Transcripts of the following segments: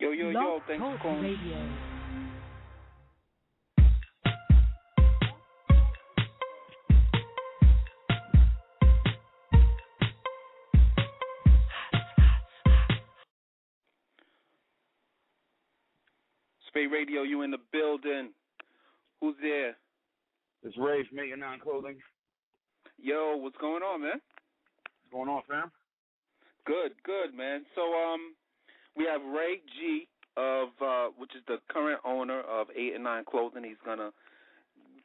Yo, yo, yo, thanks for calling. Radio. Spate Radio, you in the building. Who's there? It's Ray from Eight and Nine Clothing. Yo, what's going on, man? What's going on, fam? Good, good, man. So, um, we have Ray G of, uh, which is the current owner of Eight and Nine Clothing. He's gonna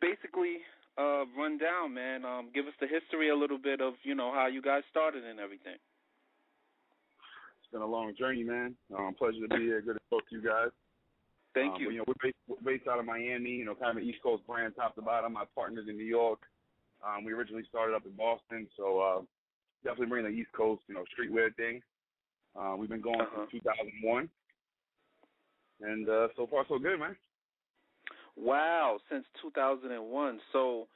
basically uh run down, man. Um, give us the history a little bit of, you know, how you guys started and everything. It's been a long journey, man. Um, pleasure to be here. Good to talk to you guys. Thank um, you. You know, we're based, we're based out of Miami. You know, kind of an East Coast brand, top to bottom. My partners in New York. Um, we originally started up in Boston, so uh, definitely bringing the East Coast, you know, streetwear thing. Uh, we've been going Uh-huh. since 2001, and uh, so far so good, man. Wow, since 2001. So,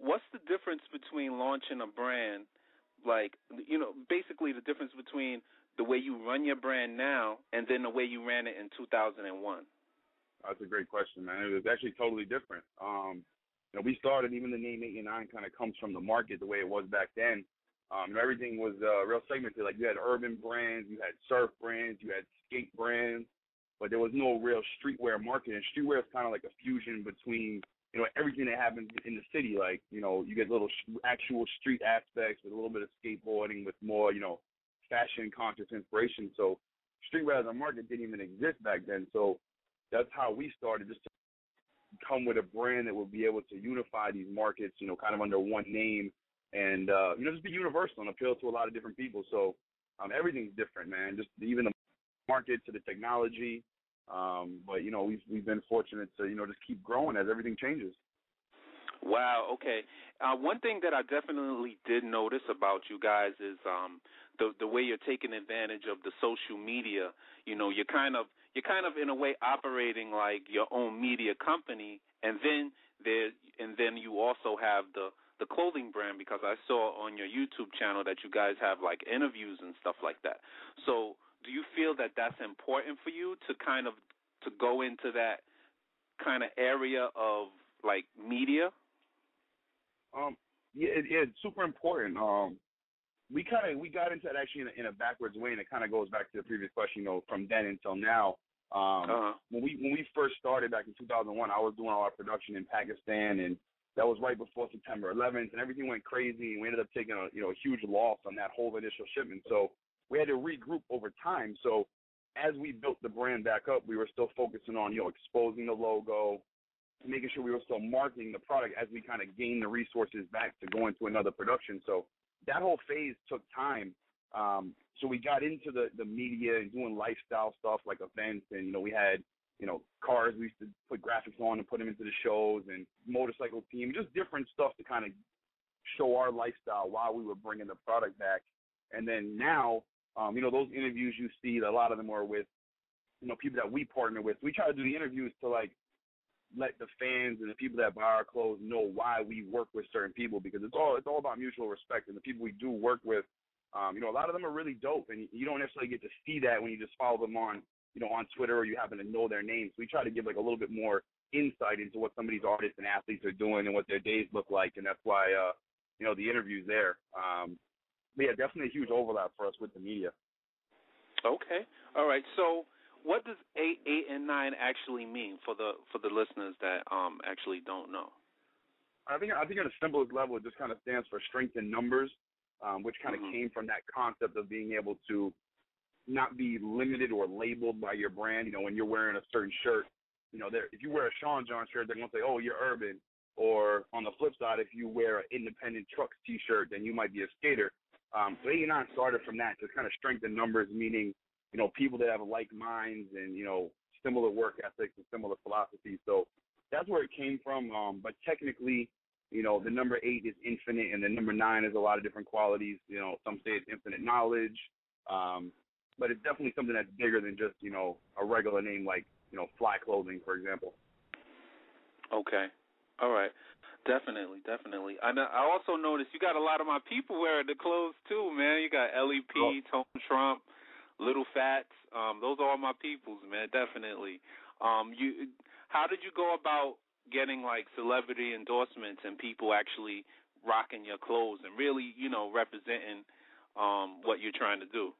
what's the difference between launching a brand, like you know, basically the difference between the way you run your brand now and then the way you ran it in 2001? That's a great question, man. It was actually totally different. Um, you know, we started even the name 89 kind of comes from the market the way it was back then. Um, everything was uh, real segmented. Like you had urban brands, you had surf brands, you had skate brands, but there was no real streetwear market. And streetwear is kind of like a fusion between you know everything that happens in the city. Like you know, you get little sh- actual street aspects with a little bit of skateboarding, with more you know fashion conscious inspiration. So streetwear as a market didn't even exist back then. So that's how we started, just to come with a brand that would be able to unify these markets, you know, kind of under one name, and uh, you know, just be universal and appeal to a lot of different people. So um, everything's different, man. Just even the market to the technology. Um, but you know, we've we've been fortunate to you know just keep growing as everything changes. Wow. Okay. Uh, one thing that I definitely did notice about you guys is um, the the way you're taking advantage of the social media. You know, you're kind of you're kind of in a way operating like your own media company, and then there and then you also have the the clothing brand because I saw on your YouTube channel that you guys have like interviews and stuff like that. So, do you feel that that's important for you to kind of to go into that kind of area of like media? Um, yeah, it, it's super important. Um, we kind of we got into it actually in a, in a backwards way, and it kind of goes back to the previous question. You know, from then until now. Um, Uh-huh. when we when we first started back in 2001, I was doing all our production in Pakistan, and that was right before September 11th, and everything went crazy, and we ended up taking a you know a huge loss on that whole initial shipment. So we had to regroup over time. So as we built the brand back up, we were still focusing on you know exposing the logo, making sure we were still marketing the product as we kind of gained the resources back to go into another production. So that whole phase took time. Um, so we got into the the media and doing lifestyle stuff like events, and you know we had you know cars we used to put graphics on and put them into the shows, and motorcycle team, just different stuff to kind of show our lifestyle while we were bringing the product back. And then now, um, you know, those interviews you see, a lot of them are with you know people that we partner with. We try to do the interviews to like let the fans and the people that buy our clothes know why we work with certain people because it's all it's all about mutual respect and the people we do work with um you know a lot of them are really dope and you don't necessarily get to see that when you just follow them on you know on Twitter or you happen to know their names we try to give like a little bit more insight into what some of these artists and athletes are doing and what their days look like and that's why uh you know the interviews there um but yeah definitely a huge overlap for us with the media Okay. All right. So, what does eight, eight, and nine actually mean for the for the listeners that um actually don't know? I think I think at the simplest level, it just kind of stands for strength in numbers, um, which kind of Mhm. came from that concept of being able to not be limited or labeled by your brand. You know, when you're wearing a certain shirt, you know, if you wear a Sean John shirt, they're gonna say, "Oh, you're urban." Or on the flip side, if you wear an independent trucks T-shirt, then you might be a skater. Um, so 89 started from that to kind of strengthen numbers, meaning you know people that have like minds and you know similar work ethics and similar philosophies. So that's where it came from. Um, but technically, you know, the number eight is infinite, and the number nine is a lot of different qualities. You know, some say it's infinite knowledge, um, but it's definitely something that's bigger than just you know a regular name like you know Fly Clothing, for example. Okay. All right. Definitely, definitely. I know, I also noticed you got a lot of my people wearing the clothes too, man. You got LEP, Oh. Tone Trump, Little Fats. Um, those are all my peoples, man. Definitely. Um, you, how did you go about getting like celebrity endorsements and people actually rocking your clothes and really, you know, representing um what you're trying to do?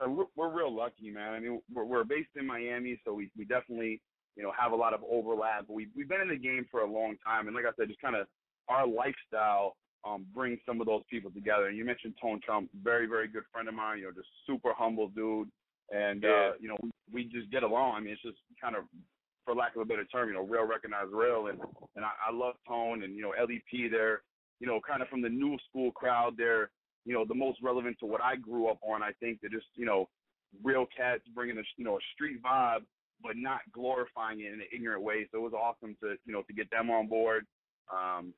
Uh, we're, we're real lucky, man. I mean, we're, we're based in Miami, so we we definitely you know have a lot of overlap. But we we've been in the game for a long time, and like I said, just kind of our lifestyle um brings some of those people together. And you mentioned Tone Trump, very very good friend of mine. You know, just super humble dude, and yeah. uh, you know we we just get along. I mean, it's just kind of for lack of a better term, you know, real recognized real, and and I, I love Tone and you know LEP. They're you know kind of from the new school crowd. They're you know the most relevant to what I grew up on. I think they're just you know real cats bringing a you know a street vibe, but not glorifying it in an ignorant way. So it was awesome to you know to get them on board. Um,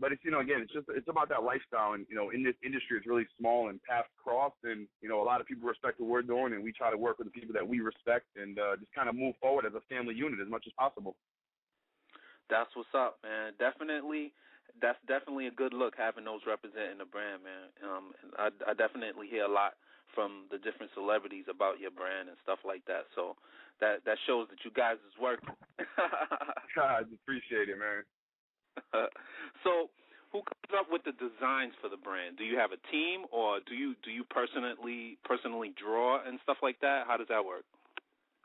but it's you know again it's just it's about that lifestyle and you know in this industry it's really small and paths cross and you know a lot of people respect what we're doing and we try to work with the people that we respect and uh, just kind of move forward as a family unit as much as possible. That's what's up, man. Definitely, that's definitely a good look having those representing the brand, man. Um, I, I definitely hear a lot from the different celebrities about your brand and stuff like that. So that that shows that you guys is working. God, appreciate it, man. so, who comes up with the designs for the brand? Do you have a team, or do you do you personally personally draw and stuff like that? How does that work?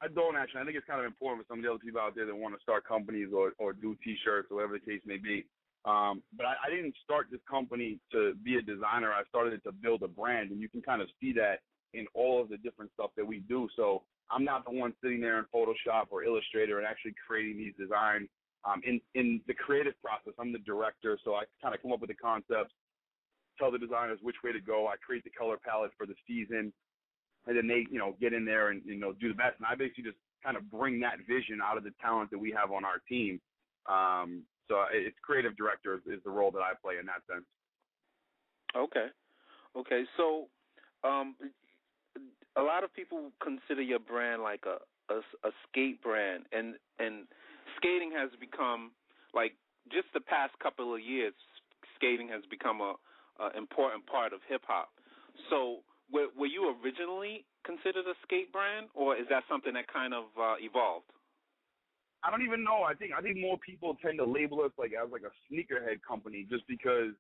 I don't actually. I think it's kind of important for some of the other people out there that want to start companies or or do T-shirts or whatever the case may be. Um, but I, I didn't start this company to be a designer. I started it to build a brand, and you can kind of see that in all of the different stuff that we do. So I'm not the one sitting there in Photoshop or Illustrator and actually creating these designs um, in in the creative process, I'm the director, so I kind of come up with the concepts, tell the designers which way to go. I create the color palette for the season, and then they, you know, get in there and you know do the best. And I basically just kind of bring that vision out of the talent that we have on our team. Um, so it's creative director is the role that I play in that sense. Okay, okay. So, um, a lot of people consider your brand like a a, a skate brand, and and skating has become like just the past couple of years. Skating has become a, a important part of hip hop. So, were, were you originally considered a skate brand, or is that something that kind of uh, evolved? I don't even know. I think I think more people tend to label us like as like a sneakerhead company just because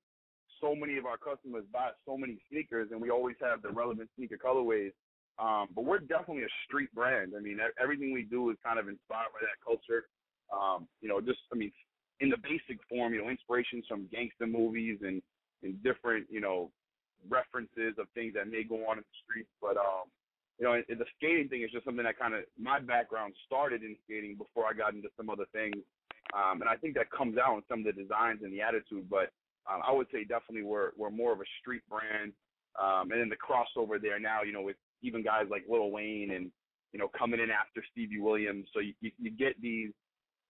so many of our customers buy so many sneakers and we always have the relevant sneaker colorways. Um, but we're definitely a street brand. I mean, everything we do is kind of inspired by that culture. Um, you know, just I mean, in the basic form, you know, inspirations from gangster movies and and different, you know, references of things that may go on in the streets. But um, you know, and the skating thing is just something that kind of my background started in skating before I got into some other things. Um, and I think that comes out in some of the designs and the attitude. But um, I would say definitely we're we're more of a street brand. Um, and then the crossover there now, you know, with even guys like Lil Wayne and you know coming in after Stevie Williams, so you you, you get these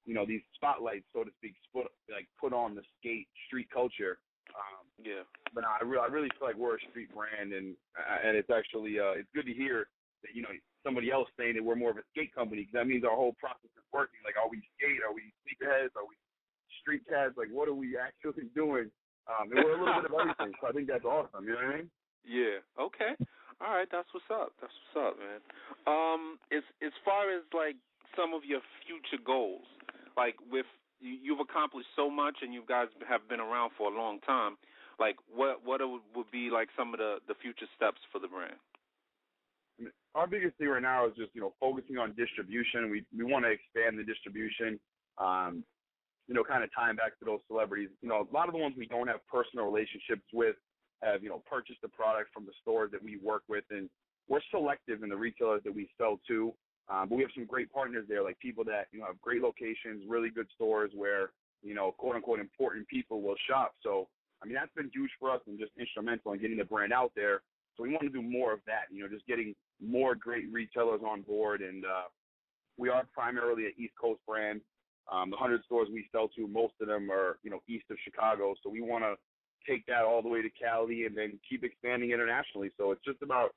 you know these spotlights, so to speak, put like put on the skate street culture. Um, yeah. But I really I really feel like we're a street brand, and and it's actually uh, it's good to hear that you know somebody else saying that we're more of a skate company because that means our whole process is working. Like, are we skate? Are we sneakerheads? Are we street cats? Like, what are we actually doing? Um, and we're a little bit of everything. So I think that's awesome. You know what I mean? Yeah. Okay. All right. That's what's up. That's what's up, man. Um, as as far as like some of your future goals, like with you've accomplished so much and you guys have been around for a long time like what what would be like some of the the future steps for the brand? Our biggest thing right now is just you know focusing on distribution. We we want to expand the distribution um you know kind of tying back to those celebrities. You know a lot of the ones we don't have personal relationships with have you know purchased the product from the stores that we work with and we're selective in the retailers that we sell to. Um, but we have some great partners there, like people that you know have great locations, really good stores where you know quote unquote important people will shop. So I mean that's been huge for us and just instrumental in getting the brand out there. So we want to do more of that. You know, just getting more great retailers on board, and uh, we are primarily an East Coast brand. Um, the hundred stores we sell to, most of them are you know east of Chicago. So we want to take that all the way to Cali and then keep expanding internationally. So it's just about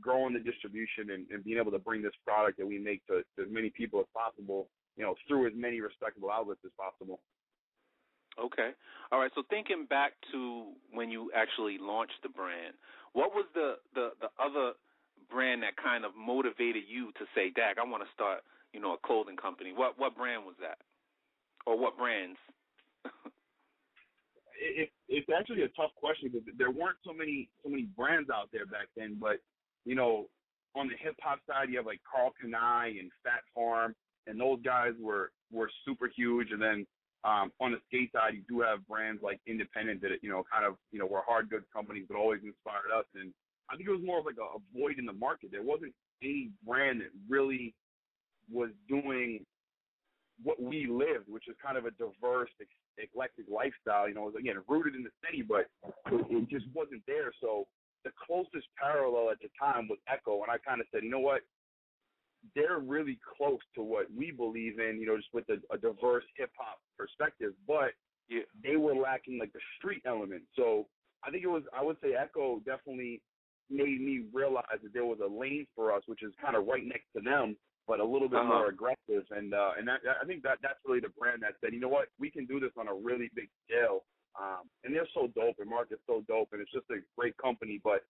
growing the distribution and, and being able to bring this product that we make to, to as many people as possible, you know, through as many respectable outlets as possible. Okay. All right. So thinking back to when you actually launched the brand, what was the the, the other brand that kind of motivated you to say, "Dag, I want to start, you know, a clothing company." What what brand was that, or what brands? it, it's actually a tough question because there weren't so many so many brands out there back then. But you know, on the hip hop side, you have like Karl Kani and Fat Farm, and those guys were were super huge. And then um, on the skate side, you do have brands like Independent that you know kind of you know were hard goods companies that always inspired us. And I think it was more of like a, a void in the market. There wasn't any brand that really was doing what we lived, which is kind of a diverse, eclectic lifestyle. You know, was again rooted in the city, but it, it just wasn't there. So the closest parallel at the time was Ecko, and I kind of said, you know what, they're really close to what we believe in. You know, just with a, a diverse hip hop perspective, but yeah. they were lacking like the street element. So I think it was, I would say, Ecko definitely made me realize that there was a lane for us, which is kind of right next to them but a little bit uh-huh. more aggressive. And uh, and that, I think that that's really the brand that said, you know what, we can do this on a really big scale. Um, and they're so dope, and Marc is so dope, and it's just a great company. But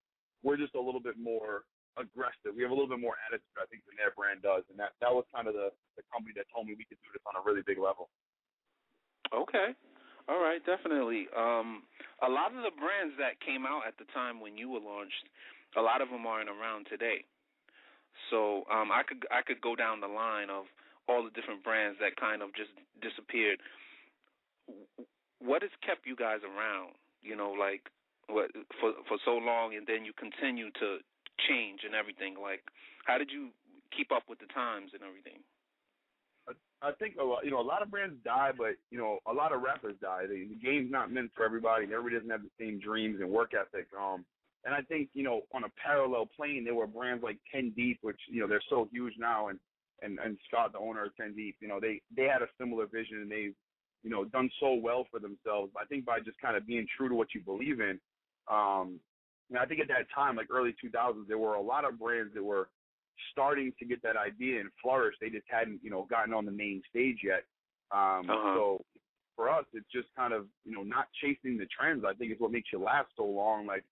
we're just a little bit more aggressive. We have a little bit more attitude, I think, than their brand does. And that that was kind of the the company that told me we could do this on a really big level. Okay. All right, definitely. Um, a lot of the brands that came out at the time when you were launched, a lot of them aren't around today. So um, I could I could go down the line of all the different brands that kind of just disappeared. What has kept you guys around? You know, like what for for so long, and then you continue to change and everything. Like, how did you keep up with the times and everything? I think lot, you know, a lot of brands die, but you know, a lot of rappers die. The, the game's not meant for everybody. Everybody doesn't have the same dreams and work ethic. Um, and I think, you know, on a parallel plane, there were brands like Ten Deep, which, you know, they're so huge now and, and, and Scott, the owner of Ten Deep, you know, they, they had a similar vision and they've, you know, done so well for themselves. I think by just kind of being true to what you believe in, um, I think at that time, like early 2000s, there were a lot of brands that were starting to get that idea and flourish. They just hadn't, you know, gotten on the main stage yet. Um, uh-huh. So for us, it's just kind of, you know, not chasing the trends. I think is what makes you last so long. Like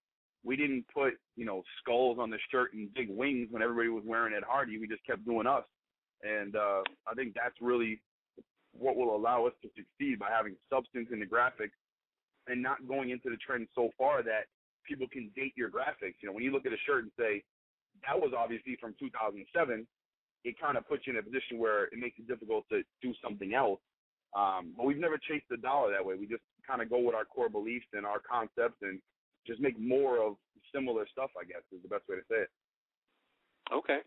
we didn't put you know skulls on the shirt and big wings when everybody was wearing Ed Hardy. We just kept doing us, and uh, I think that's really what will allow us to succeed by having substance in the graphics and not going into the trend so far that people can date your graphics. You know, when you look at a shirt and say that was obviously from 2007, it kind of puts you in a position where it makes it difficult to do something else. Um, but we've never chased the dollar that way. We just kind of go with our core beliefs and our concepts and just make more of similar stuff. I guess is the best way to say it. Okay.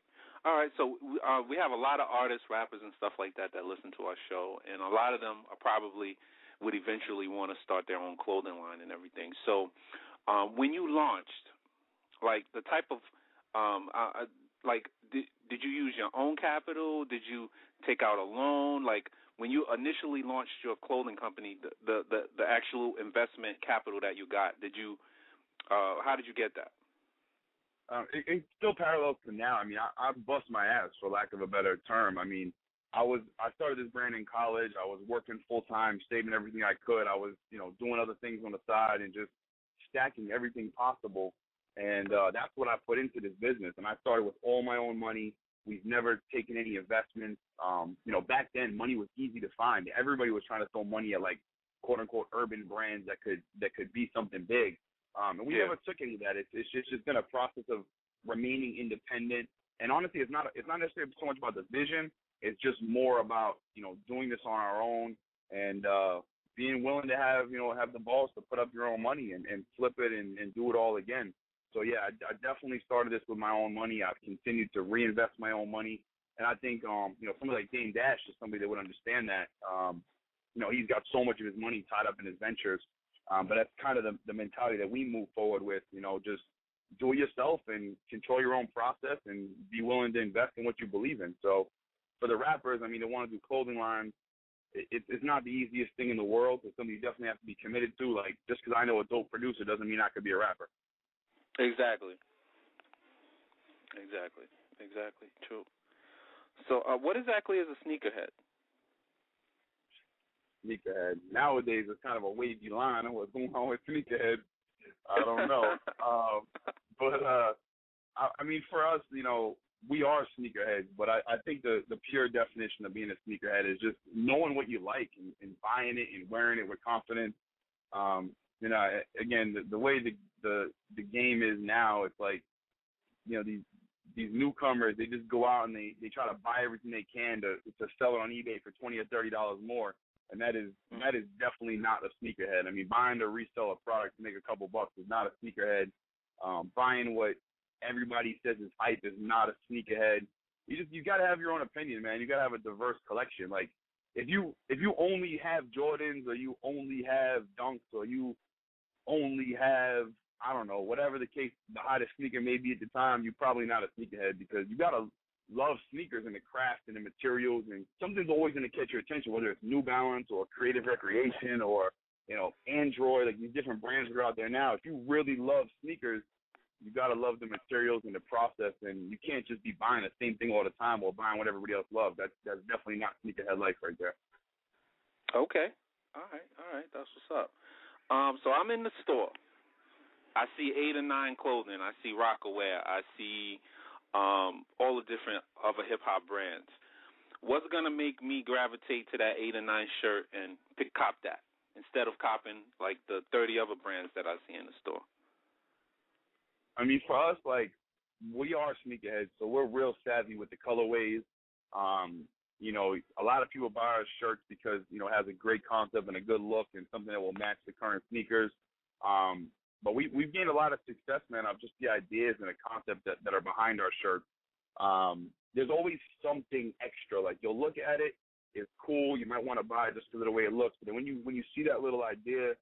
All right, so uh, we have a lot of artists, rappers, and stuff like that that listen to our show, and a lot of them are probably would eventually want to start their own clothing line and everything. So, um, when you launched, like the type of, um, uh, uh, like, did did you use your own capital? Did you take out a loan? Like, when you initially launched your clothing company, the the the, the actual investment capital that you got, did you uh, how did you get that? Um, it, it still parallels to now. I mean, I, I bust my ass for lack of a better term. I mean, I was I started this brand in college. I was working full time, saving everything I could. I was you know doing other things on the side and just stacking everything possible. And uh, that's what I put into this business. And I started with all my own money. We've never taken any investments. Um, you know, back then money was easy to find. Everybody was trying to throw money at like quote unquote urban brands that could that could be something big. Um, and we yeah. never took any of that. It's it's just, just been a process of remaining independent. And honestly, it's not it's not necessarily so much about the vision. It's just more about you know doing this on our own and uh, being willing to have you know have the balls to put up your own money and, and flip it and, and do it all again. So yeah, I, I definitely started this with my own money. I've continued to reinvest my own money, and I think um, you know somebody like Dame Dash is somebody that would understand that. Um, you know, he's got so much of his money tied up in his ventures um, but that's kind of the, the mentality that we move forward with. You know, just do it yourself and control your own process and be willing to invest in what you believe in. So for the rappers, I mean, they want to do clothing lines. It, it's not the easiest thing in the world. It's something you definitely have to be committed to. Like just because I know a dope producer doesn't mean I could be a rapper. Exactly. Exactly. Exactly. True. So, uh, what exactly is a sneakerhead? sneakerhead. Nowadays, it's kind of a wavy line of what's going on with sneakerhead. I don't know. um, but uh, I, I mean, for us, you know, we are sneakerheads, but I, I think the the pure definition of being a sneakerhead is just knowing what you like and, and buying it and wearing it with confidence. Um, you know, again, the, the way the the the game is now, it's like, you know, these these newcomers, they just go out and they they try to buy everything they can to to sell it on eBay for twenty or thirty dollars more, and that is mm-hmm. that is definitely not a sneakerhead. I mean, buying to resell a product to make a couple bucks is not a sneakerhead. Um, buying what everybody says is hype is not a sneakerhead. You just you gotta have your own opinion, man. You gotta have a diverse collection. Like if you if you only have Jordans or you only have Dunks or you only have I don't know whatever the case the hottest sneaker may be at the time, you're probably not a sneakerhead because you gotta love sneakers and the craft and the materials and something's always gonna catch your attention, whether it's New Balance or Creative Recreation or you know Android, like these different brands that are out there now. If you really love sneakers, you gotta love the materials and the process, and you can't just be buying the same thing all the time or buying what everybody else loves. That's that's definitely not sneakerhead life right there. Okay, all right, all right, that's what's up. Um, so I'm in the store. I see eight or nine clothing. I see Rocawear. I see um, all the different other hip hop brands. What's gonna make me gravitate to that eight or nine shirt and pick cop that instead of copping like the thirty other brands that I see in the store? I mean, for us, like we are sneakerheads, so we're real savvy with the colorways. Um, you know, a lot of people buy our shirts because you know it has a great concept and a good look and something that will match the current sneakers. Um, but we we've gained a lot of success, man, of just the ideas and the concept that that are behind our shirts. Um, there's always something extra. Like you'll look at it, it's cool. You might want to buy it just because of the way it looks. But then when you when you see that little idea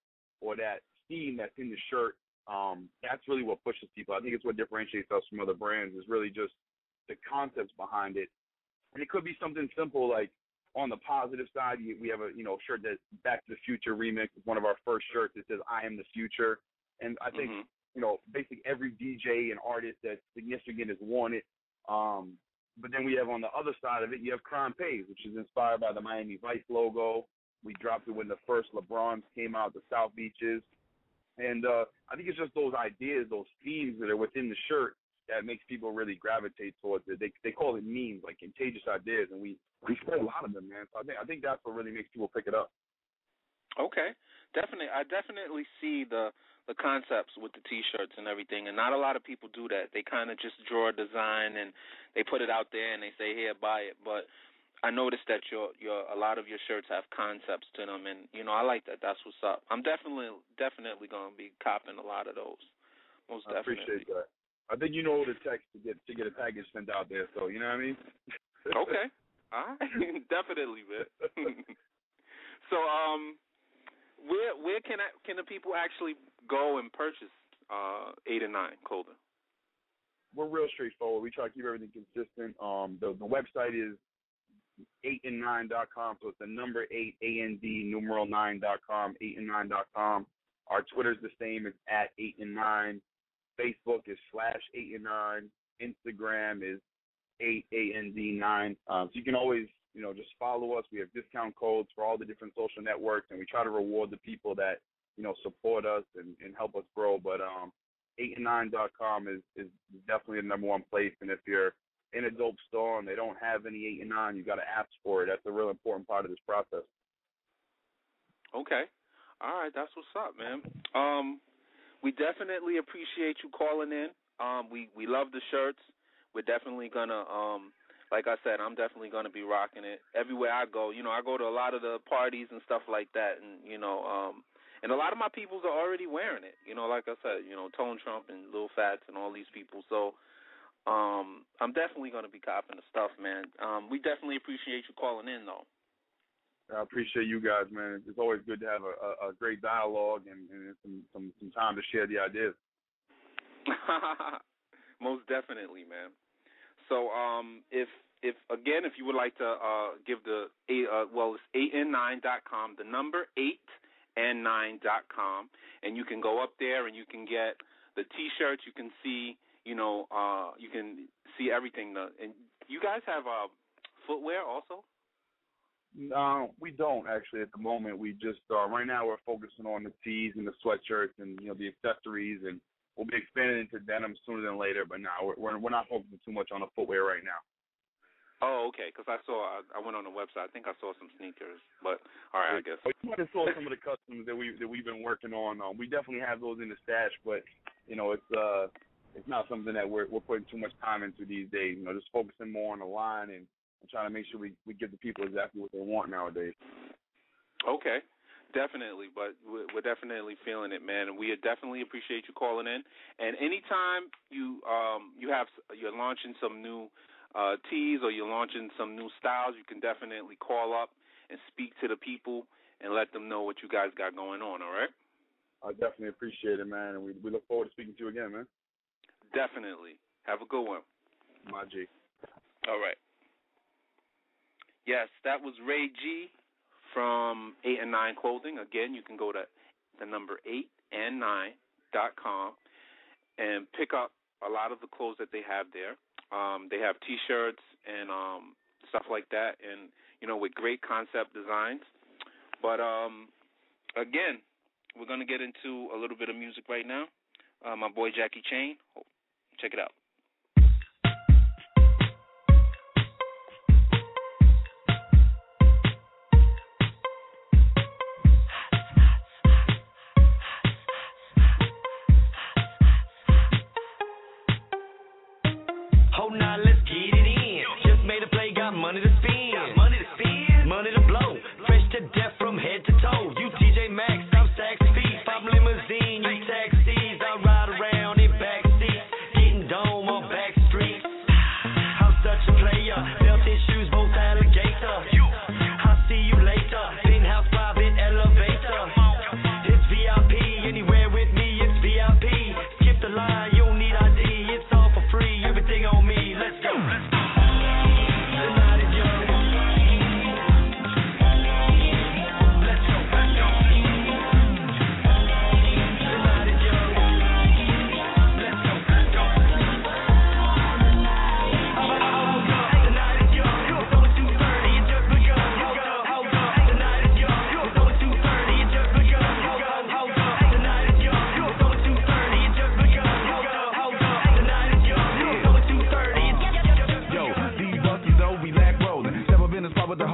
or that theme that's in the shirt, um, that's really what pushes people. I think it's what differentiates us from other brands is really just the concepts behind it. And it could be something simple like on the positive side, we have a you know shirt that Back to the Future remix. It's one of our first shirts. that says "I am the future," and I think mm-hmm. you know basically every DJ and artist that's significant has worn it. Um, but then we have on the other side of it, you have Crime Pays, which is inspired by the Miami Vice logo. We dropped it when the first LeBrons came out, the South Beaches. And uh, I think it's just those ideas, those themes that are within the shirt that makes people really gravitate towards it. They they call it memes, like contagious ideas, and we we spread a lot of them, man. So I think I think that's what really makes people pick it up. Okay, definitely. I definitely see the the concepts with the t-shirts and everything, and not a lot of people do that. They kind of just draw a design and they put it out there and they say, "Here, buy it." But I noticed that your your a lot of your shirts have concepts to them, and you know I like that. That's what's up. I'm definitely definitely going to be copping a lot of those. Most I definitely. appreciate that. I think you know the text to get to get a package sent out there, so you know what I mean. okay. All right. definitely, man. so um, where where can I, can the people actually go and purchase uh eight and nine clothing? We're real straightforward. We try to keep everything consistent. Um, the the website is eight and nine dot com. So it's the number eight A N D numeral nine dot com, eight and nine dot com. Our Twitter's the same. It's at eight and nine. Facebook is slash eight and nine. Instagram is eight A N D nine. Um, so you can always you know just follow us. We have discount codes for all the different social networks, and we try to reward the people that you know support us and, and help us grow. But um, eight and nine dot com is is definitely the number one place. And if you're in a dope store and they don't have any eight and nine, you got to ask for it. That's a real important part of this process. Okay, all right, that's what's up, man. Um, we definitely appreciate you calling in. Um, we we love the shirts. We're definitely gonna um, like I said, I'm definitely gonna be rocking it everywhere I go. You know, I go to a lot of the parties and stuff like that, and you know, um, and a lot of my peoples are already wearing it. You know, like I said, you know, Tone Trump and Lil Fats and all these people. So um, I'm definitely going to be copping the stuff, man. Um, we definitely appreciate you calling in, though. I appreciate you guys, man. It's always good to have a, a, a great dialogue and, and some, some some time to share the ideas. Most definitely, man. So, um, if if again, if you would like to uh, give the uh, well, it's eight and nine dot com, the number eight and nine dot com, and you can go up there and you can get the T-shirts. You can see you know, uh, you can see everything. And you guys have uh, footwear also. No, we don't actually at the moment. We just uh, right now we're focusing on the tees and the sweatshirts and you know the accessories and we'll be expanding into denim sooner than later. But now nah, we're we're not focusing too much on the footwear right now. Oh, okay. Because I saw, I, I went on the website. I think I saw some sneakers, but all right, I guess. Oh, you might have saw some of the customs that we that we've been working on. Um, we definitely have those in the stash, but you know, it's uh, it's not something that we're we're putting too much time into these days. You know, just focusing more on the line and, and trying to make sure we we give the people exactly what they want nowadays. Okay. Definitely, but we're definitely feeling it, man. And we definitely appreciate you calling in. And anytime you um you have you're launching some new uh, teas or you're launching some new styles, you can definitely call up and speak to the people and let them know what you guys got going on. All right. I definitely appreciate it, man, and we we look forward to speaking to you again, man. Definitely. Have a good one. My G. All right. Yes, that was Ray G from Eight and Nine Clothing. Again, you can go to the number eight and nine dot com and pick up a lot of the clothes that they have there. Um, they have T-shirts and um, stuff like that, and you know, with great concept designs. But um, again, we're gonna get into a little bit of music right now. Uh, my boy Jackie Chain, check it out.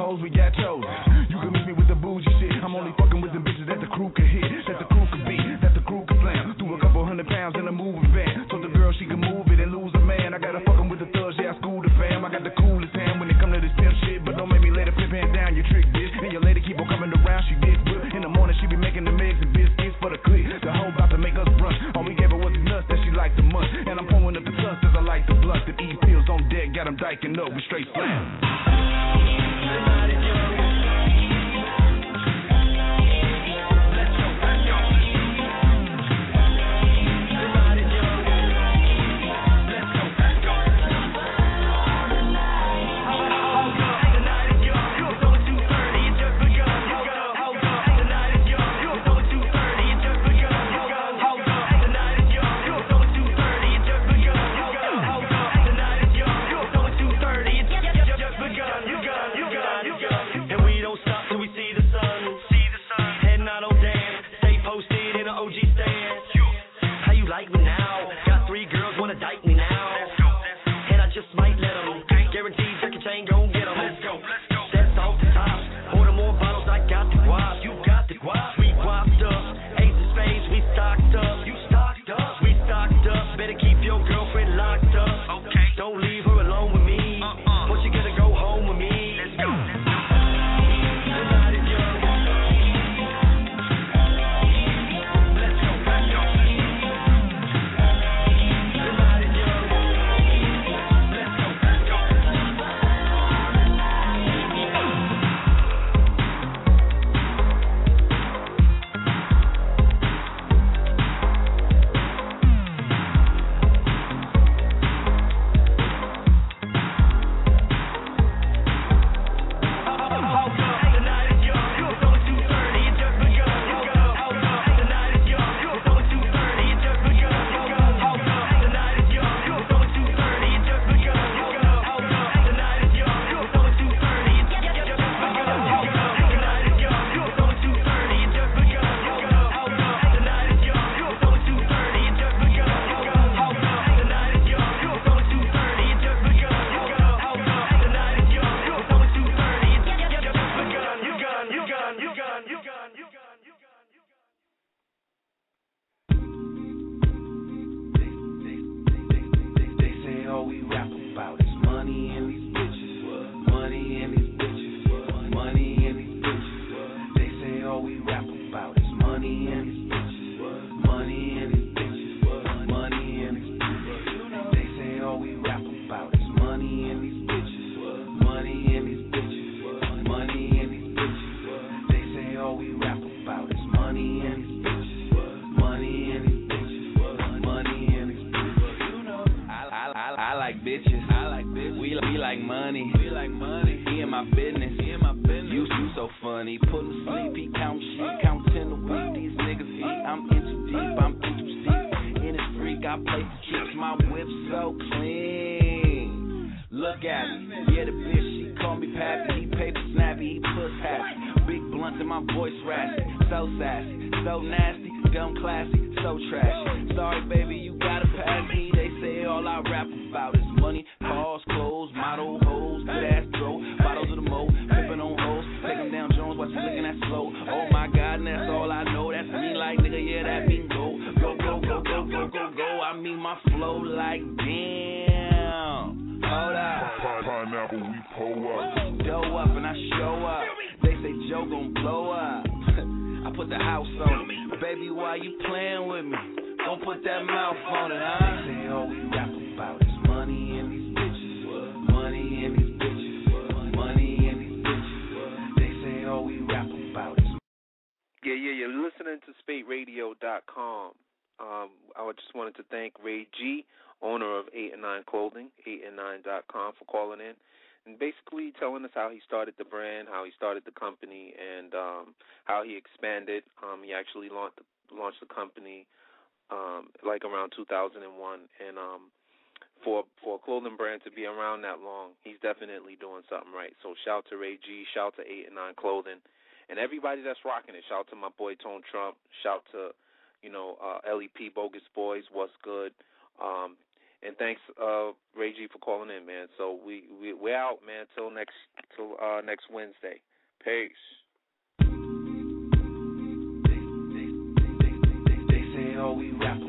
hoes, we got chosen. You can meet me with the bougie shit. I'm only fucking with the bitches that the crew can hit, that the crew can beat, that the crew can slam. Threw a couple hundred pounds in a moving van. Told the girl she can move it and lose a man. I gotta fucking with the thugs, yeah, I schooled the fam. I got the coolest hand when it come to this pimp shit. But don't make me lay the flip hand down, you trick bitch. And your lady keep on coming around, she dick whip. In the morning, she be making the mix and biscuits for the clique. The hoe about to make us run. All we gave her was the nuts that she liked the munch. And I'm pulling up the dust as I like the blunt. The E pills on deck, got them dyking up, we straight slam. My voice raspy. So sassy. So nasty. Dumb classy. So trashy. Sorry, baby. You gotta pass me. They say all I rap about is money, cars, clothes, model, hoes, good ass throw, bottles of the mo, flipping on hoes, taking down Jones while she looking at slow. Oh my God, and that's all I know. That's me, like nigga, yeah, that mean go, go, go, go, go, go, go, go. I mean my flow like damn. The house on me. Baby, why you playing with me? Don't put that mouth on it, huh? They say all we rap about is money and these bitches. Money and these bitches. Money and these bitches. They say all we rap about is Yeah, yeah, you're listening to SpateRadio.com. Um, I just wanted to thank Ray G, owner of 8 and 9 Clothing, 8 and 9.com, for calling in and basically telling us how he started the brand, how he started the company, and um, how he expanded. Um, he actually launched launched the company um, like around 2001, and um, for for a clothing brand to be around that long, he's definitely doing something right. So shout to Ray G, shout to Eight and Nine Clothing, and everybody that's rocking it. Shout to my boy Tone Trump. Shout to you know uh, LEP Bogus Boys. What's good? Um, and thanks, uh, Ray G, for calling in, man. So we we we're out, man. Till next till uh, next Wednesday. Peace. They say all we rap